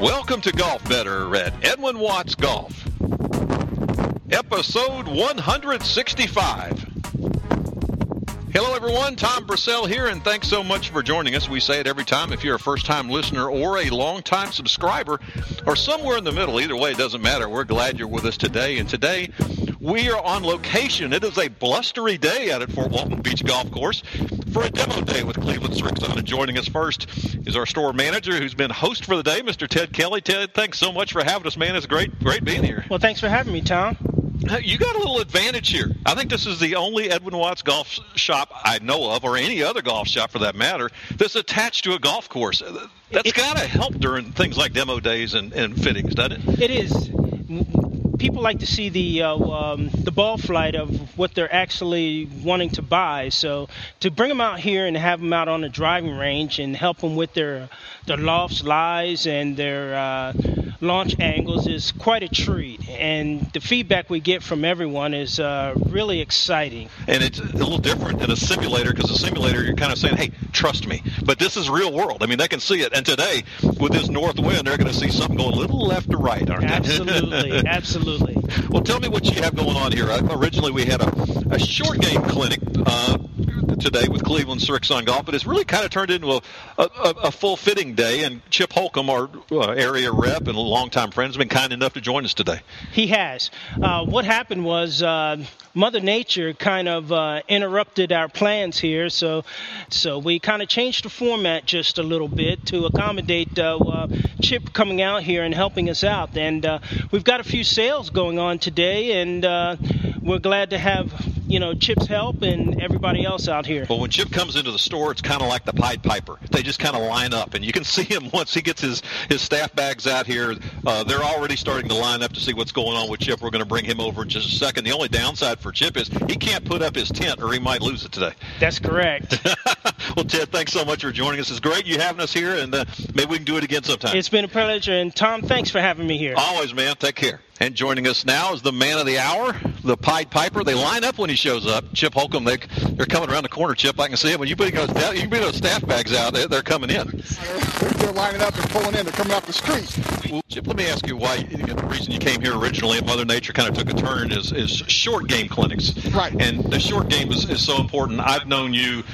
Welcome to Golf Better at Edwin Watts Golf, episode 165. Hello, everyone. Tom Brissell here, and thanks so much for joining us. We say it every time. If you're a first time listener or a long time subscriber, or somewhere in the middle, either way, it doesn't matter. We're glad you're with us today. And today, we are on location. It is a blustery day out at Fort Walton Beach Golf Course for a demo day with Cleveland Srixon. And joining us first is our store manager, who's been host for the day, Mr. Ted Kelly. Ted, thanks so much for having us, man. It's great, great being here. Well, thanks for having me, Tom. You got a little advantage here. I think this is the only Edwin Watts golf shop I know of, or any other golf shop for that matter, that's attached to a golf course. That's got to help during things like demo days and, and fittings, doesn't it? It is people like to see the uh, um, the ball flight of what they're actually wanting to buy. So to bring them out here and have them out on the driving range and help them with their their lofts, lies, and their uh, launch angles is quite a treat. And the feedback we get from everyone is uh, really exciting. And it's a little different than a simulator because a simulator you're kind of saying, "Hey, trust me," but this is real world. I mean, they can see it. And today, with this north wind, they're going to see something go a little left to right, aren't they? Absolutely, absolutely. Well, tell me what you have going on here. Originally, we had a, a short game clinic. Uh, today with Cleveland Srixon Golf, but it's really kind of turned into a, a, a full fitting day. And Chip Holcomb, our uh, area rep and longtime friend, has been kind enough to join us today. He has. Uh, what happened was uh, Mother Nature kind of uh, interrupted our plans here, so so we kind of changed the format just a little bit to accommodate uh, uh, Chip coming out here and helping us out. And we've got a few sales going on today, and we're glad to have you know Chip's help and everybody else out here. Well, when Chip comes into the store, it's kind of like the Pied Piper. They just kind of line up, and you can see him once he gets his his staff bags out here. Uh, they're already starting to line up to see what's going on with Chip. We're going to bring him over in just a second. The only downside for Chip is he can't put up his tent, or he might lose it today. That's correct. well, Ted, thanks so much for joining us. It's great you having us here, and uh, maybe we can do it again sometime. It's been a pleasure, and Tom, thanks for having me here. Always, man. Take care. And joining us now is the man of the hour, the Pied Piper. They line up when he shows up. Chip Holcomb, they, they're coming around the corner, Chip. I can see them. When you put those, you put those staff bags out, they're, they're coming in. They're lining up and pulling in. They're coming off the street. Well, Chip, let me ask you why the reason you came here originally and Mother Nature kind of took a turn is, is short game clinics. Right. And the short game is, is so important. I've known you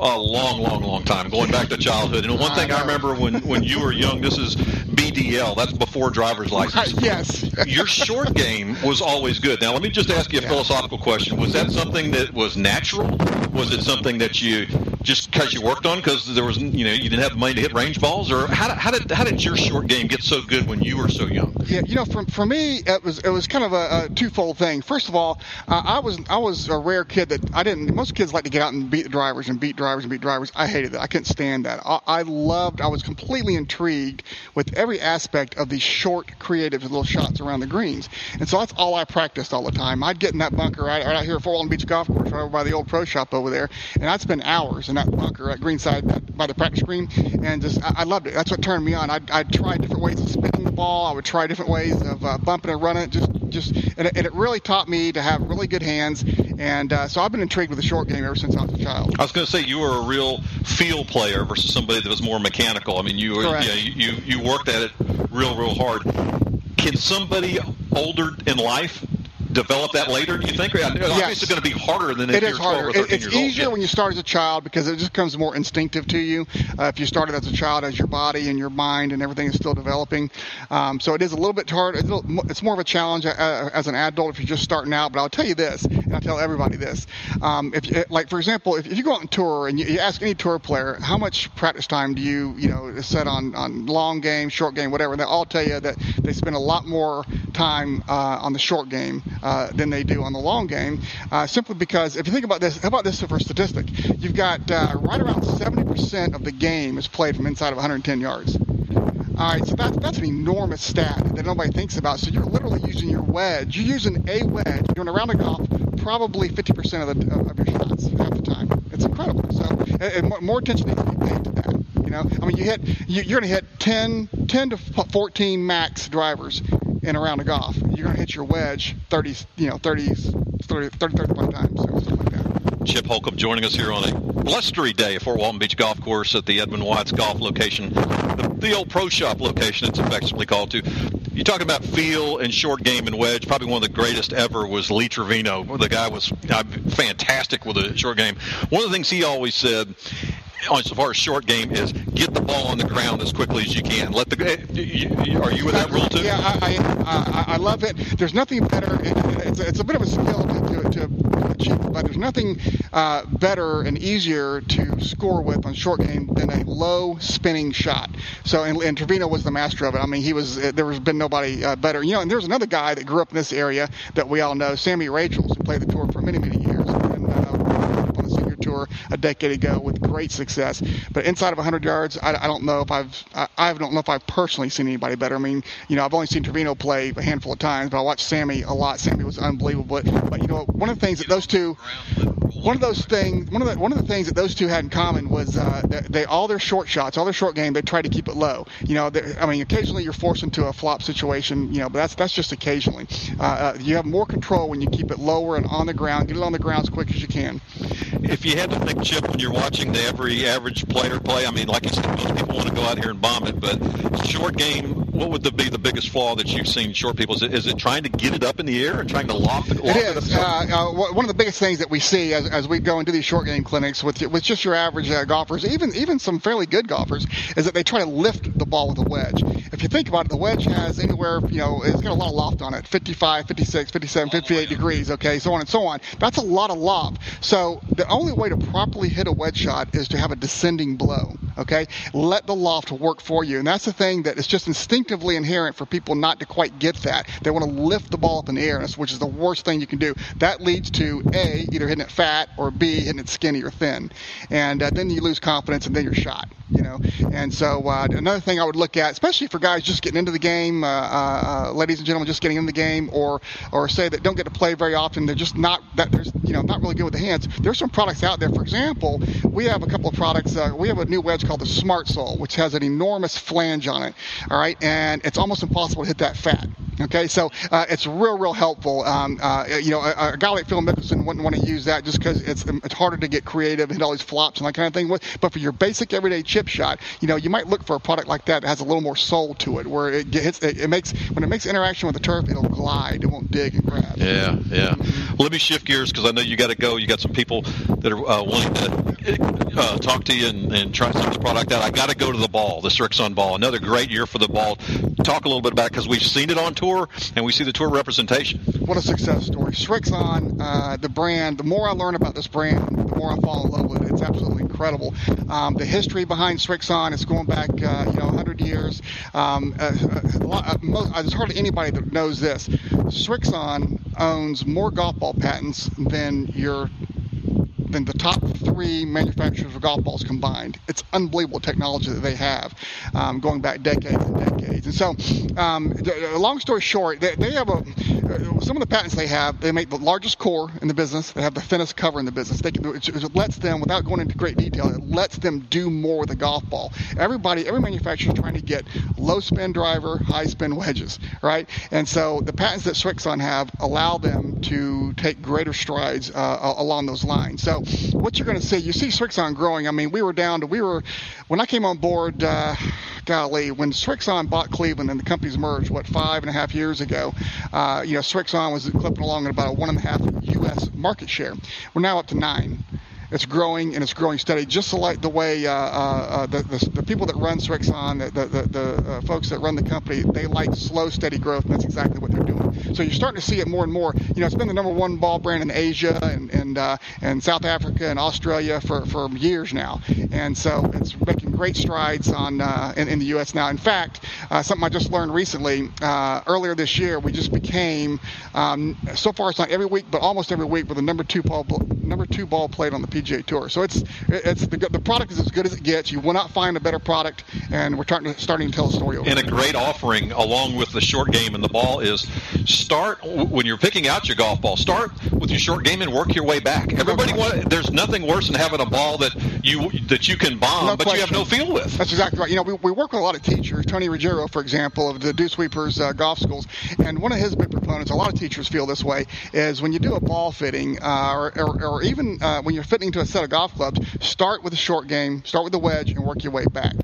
a long, long, long time, going back to childhood. And one thing I, I remember when, when you were young, this is BDL. That's before driver's license. yes. Your short game was always good. Now, let me just ask you a philosophical question. Was that something that was natural? Was it something that you just because you worked on because there was you know you didn't have money to hit range balls, or how, how did how did your short game get so good when you were so young? Yeah, you know, for, for me, it was it was kind of a, a twofold thing. First of all, uh, I was I was a rare kid that I didn't. Most kids like to get out and beat the drivers and beat drivers and beat drivers. I hated that. I couldn't stand that. I, I loved. I was completely intrigued with every aspect of these short, creative little shots around the greens, and so that's all I practiced all the time. I'd get in that bunker right, right out here at Fort Walton Beach Golf Course, right over by the old pro shop over there, and I'd spend hours in that bunker at greenside by the practice green, and just I, I loved it. That's what turned me on. I'd, I'd try different ways of spinning the ball. I would try different ways of uh, bumping and running it. Just just and it, and it, really taught me to have really good hands, and uh, so I've been intrigued with the short game ever since I was a child. I was going to say you were a real field player versus somebody that was more mechanical. I mean, you were, you, you you worked at it real real hard. Can somebody older in life develop that later? Do you think? Yes. Obviously, it's going to be harder than if it is harder. it's easier old. when you start as a child because it just comes more instinctive to you. Uh, if you started as a child, as your body and your mind and everything is still developing, um, so it is a little bit hard. It's, little, it's more of a challenge uh, as an adult if you're just starting out. But I'll tell you this, and I'll tell everybody this: um, if, like for example, if, if, you go out on tour and you, you, ask any tour player how much practice time do you you know set on on long game, short game, whatever, they all tell you that they spend a lot more time uh, on the short game uh, than they do on the long game, uh, simply because if you think about this, how about this for a statistic? You've got right around 70% of the game is played from inside of 110 yards. All right, so that's that's an enormous stat that nobody thinks about. So you're literally using your wedge. You're using a wedge. You're doing a round of golf, probably 50% of, the, of your shots half the time. It's incredible. So more attention needs to be paid to that. You know, I mean, you hit you, are going to hit 10, 10 to 14 max drivers in a round of golf. You're going to hit your wedge 30, you know, 30, 30, 30 35 times something like that. Chip Holcomb joining us here on a blustery day at Fort Walton Beach Golf Course at the Edwin Watts Golf location, the, the old Pro Shop location it's affectionately called to. You talking about feel and short game and wedge? Probably one of the greatest ever was Lee Trevino. The guy was uh, fantastic with a short game. One of the things he always said as far as short game is get the ball on the ground as quickly as you can. Let the eh, are you with that rule too? Yeah, I I, I love it. There's nothing better. It's it's a bit of a skill to, to, to achieve, but there's nothing uh, better and easier to score with on short game than a low spinning shot. So and, and Trevino was the master of it. I mean, he was there has been nobody uh, better. You know, and there's another guy that grew up in this area that we all know, Sammy Rachels, who played the tour for many many A decade ago with great success. But inside of 100 yards, I, I don't know if I've I, I, don't know if I've personally seen anybody better. I mean, you know, I've only seen Trevino play a handful of times, but I watched Sammy a lot. Sammy was unbelievable. But, but you know, one of the things that those two one of those things, one of the one of the things that those two had in common was uh, they, they, all their short shots, all their short game, they try to keep it low. You know, I mean, occasionally you're forced into a flop situation, you know, but that's that's just occasionally. Uh, uh, you have more control when you keep it lower and on the ground. Get it on the ground as quick as you can. If you had to think, Chip, when you're watching the every average player play, I mean, like you said, most people want to go out here and bomb it, but short game, what would the, be the biggest flaw that you've seen short people? Is it, is it trying to get it up in the air and trying to loft, loft it? Is. It uh, uh, one of the biggest things that we see as, as we go into these short game clinics with with just your average uh, golfers, even even some fairly good golfers, is that they try to lift the ball with a wedge. If you think about it, the wedge has anywhere, you know, it's got a lot of loft on it, 55, 56, 57, 58 degrees, okay, so on and so on. That's a lot of loft. So the only way to properly hit a wedge shot is to have a descending blow, okay? Let the loft work for you. And that's the thing that is just instinctively inherent for people not to quite get that. They want to lift the ball up in the air, which is the worst thing you can do. That leads to A, either hitting it fat, or B, hitting it skinny or thin. And uh, then you lose confidence and then you're shot, you know? And so uh, another thing I would look at, especially for guys just getting into the game, uh, uh, uh, ladies and gentlemen, just getting into the game, or or say that don't get to play very often, they're just not that there's you know not really good with the hands. There's some products out there. For example, we have a couple of products. Uh, we have a new wedge called the Smart Sole, which has an enormous flange on it. All right, and it's almost impossible to hit that fat. Okay, so uh, it's real, real helpful. Um, uh, you know, a, a, guy like Phil Mickelson wouldn't want to use that just because it's it's harder to get creative and hit all these flops and that kind of thing. But for your basic everyday chip shot, you know, you might look for a product like that that has a little more sole to it, where it gets it, it makes when it makes interaction with the turf, it'll glide, it won't dig and grab. Yeah, yeah. Well, let me shift gears because I know you got to go. You got some people that are uh, wanting to uh, talk to you and, and try some of the product out. I got to go to the ball, the Srixon ball. Another great year for the ball. Talk a little bit about because we've seen it on tour and we see the tour representation. What a success story. Srixon, uh, the brand, the more I learn about this brand, the more I fall in love with it. It's absolutely incredible. Um, the history behind Srixon is going back, uh, you know, 100 years. Um, uh, lot, uh, most, there's hardly anybody that knows this. Srixon owns more golf ball patents than your than the top three manufacturers of golf balls combined. It's unbelievable technology that they have, um, going back decades and decades. And so, um, long story short, they, they have a some of the patents they have. They make the largest core in the business. They have the thinnest cover in the business. They can, it, it lets them, without going into great detail, it lets them do more with a golf ball. Everybody, every manufacturer is trying to get low spin driver, high spin wedges, right? And so the patents that Srixon have allow them to take greater strides uh, along those lines. So what you're going to see, you see Srixon growing. I mean, we were down to, we were, when I came on board, uh, golly, when Srixon bought Cleveland and the companies merged, what, five and a half years ago, uh, you know, Srixon was clipping along at about a one and a half U.S. market share. We're now up to nine it's growing and it's growing steady, just like the way uh, uh, uh, the, the, the, people that run Srixon, the, the, the uh, folks that run the company, they like slow, steady growth, and that's exactly what they're doing. So you're starting to see it more and more. You know, it's been the number one ball brand in Asia and and, uh, and South Africa and Australia for, for years now, and so it's making great strides on uh, in, in, the U.S. now. In fact, something I just learned recently, earlier this year, we just became, um, so far it's not every week, but almost every week, with the number two ball number two ball played on the PGA Tour. So it's it's the, the product is as good as it gets. You will not find a better product, and we're starting to, starting to tell a story. Over and a great offering along with the short game and the ball is start when you're picking out your golf ball. Start with your short game and work your way back. Everybody, want, there's nothing worse than having a ball that you that you can bomb, no but question. you have no feel with. That's exactly right. You know, we, we work with a lot of teachers. Tony Ruggiero, for example, of the Dew Sweepers uh, golf schools, and one of his big proponents, a lot of teachers feel this way, is when you do a ball fitting, uh, or, or, or, even uh, when you're fitting to a set of golf clubs, start with a short game, start with the wedge, and work your way back.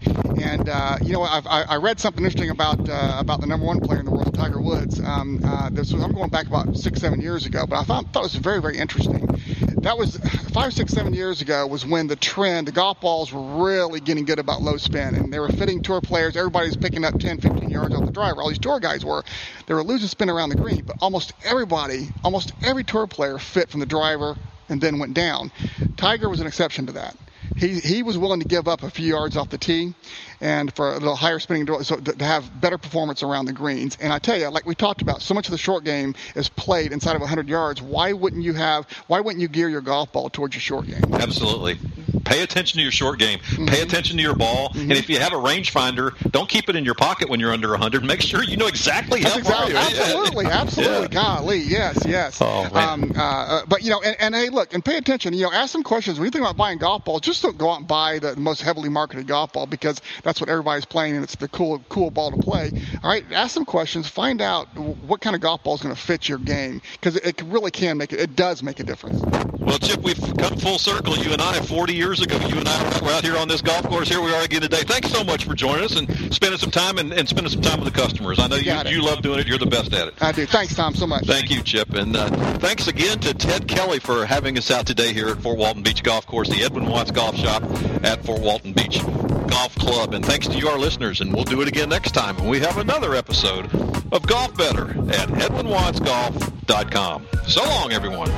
And uh, you know, I've, I, I read something interesting about uh, about the number one player in the world, Tiger Woods. Um, uh, this was I'm going back about six, seven years ago, but I thought thought it was very, very interesting. That was five, six, seven years ago was when the trend, the golf balls were really getting good about low spin, and they were fitting tour players. Everybody was picking up 10, 15 yards off the driver. All these tour guys were. They were losing spin around the green, but almost everybody, almost every tour player fit from the driver and then went down. Tiger was an exception to that he he was willing to give up a few yards off the tee, and for a little higher spinning so to, to have better performance around the greens. And I tell you, like we talked about, so much of the short game is played inside of 100 yards. Why wouldn't you have? Why wouldn't you gear your golf ball towards your short game? Absolutely. Pay attention to your short game. Mm-hmm. Pay attention to your ball. Mm-hmm. And if you have a rangefinder, don't keep it in your pocket when you're under 100. Make sure you know exactly That's how exactly, far Absolutely, absolutely. Yeah. Golly, yes, yes. Oh, um, uh, uh, but you know, and, and, hey, look, and pay attention. You know, ask some questions when you think about buying golf balls. Just don't go out and buy the most heavily marketed golf ball because that's what everybody's playing and it's the cool, cool ball to play. All right, ask some questions. Find out what kind of golf ball is going to fit your game because it, it really can make it. It does make a difference. Well, Chip, we've come full circle. You and I, 40 years ago, you and I we're out here on this golf course. Here we are again today. Thanks so much for joining us and spending some time and, and spending some time with the customers. I know you, you love doing it. You're the best at it. I do. Thanks, Tom, so much. Thank you, Chip. And uh, thanks again to Ted Kelly for having us out today here at Fort Walton Beach Golf Course, the Edwin Watts Golf Shop at Fort Walton Beach Golf Club. And thanks to you, our listeners. And we'll do it again next time when we have another episode of Golf Better at EdwinWattsGolf.com. So long, everyone.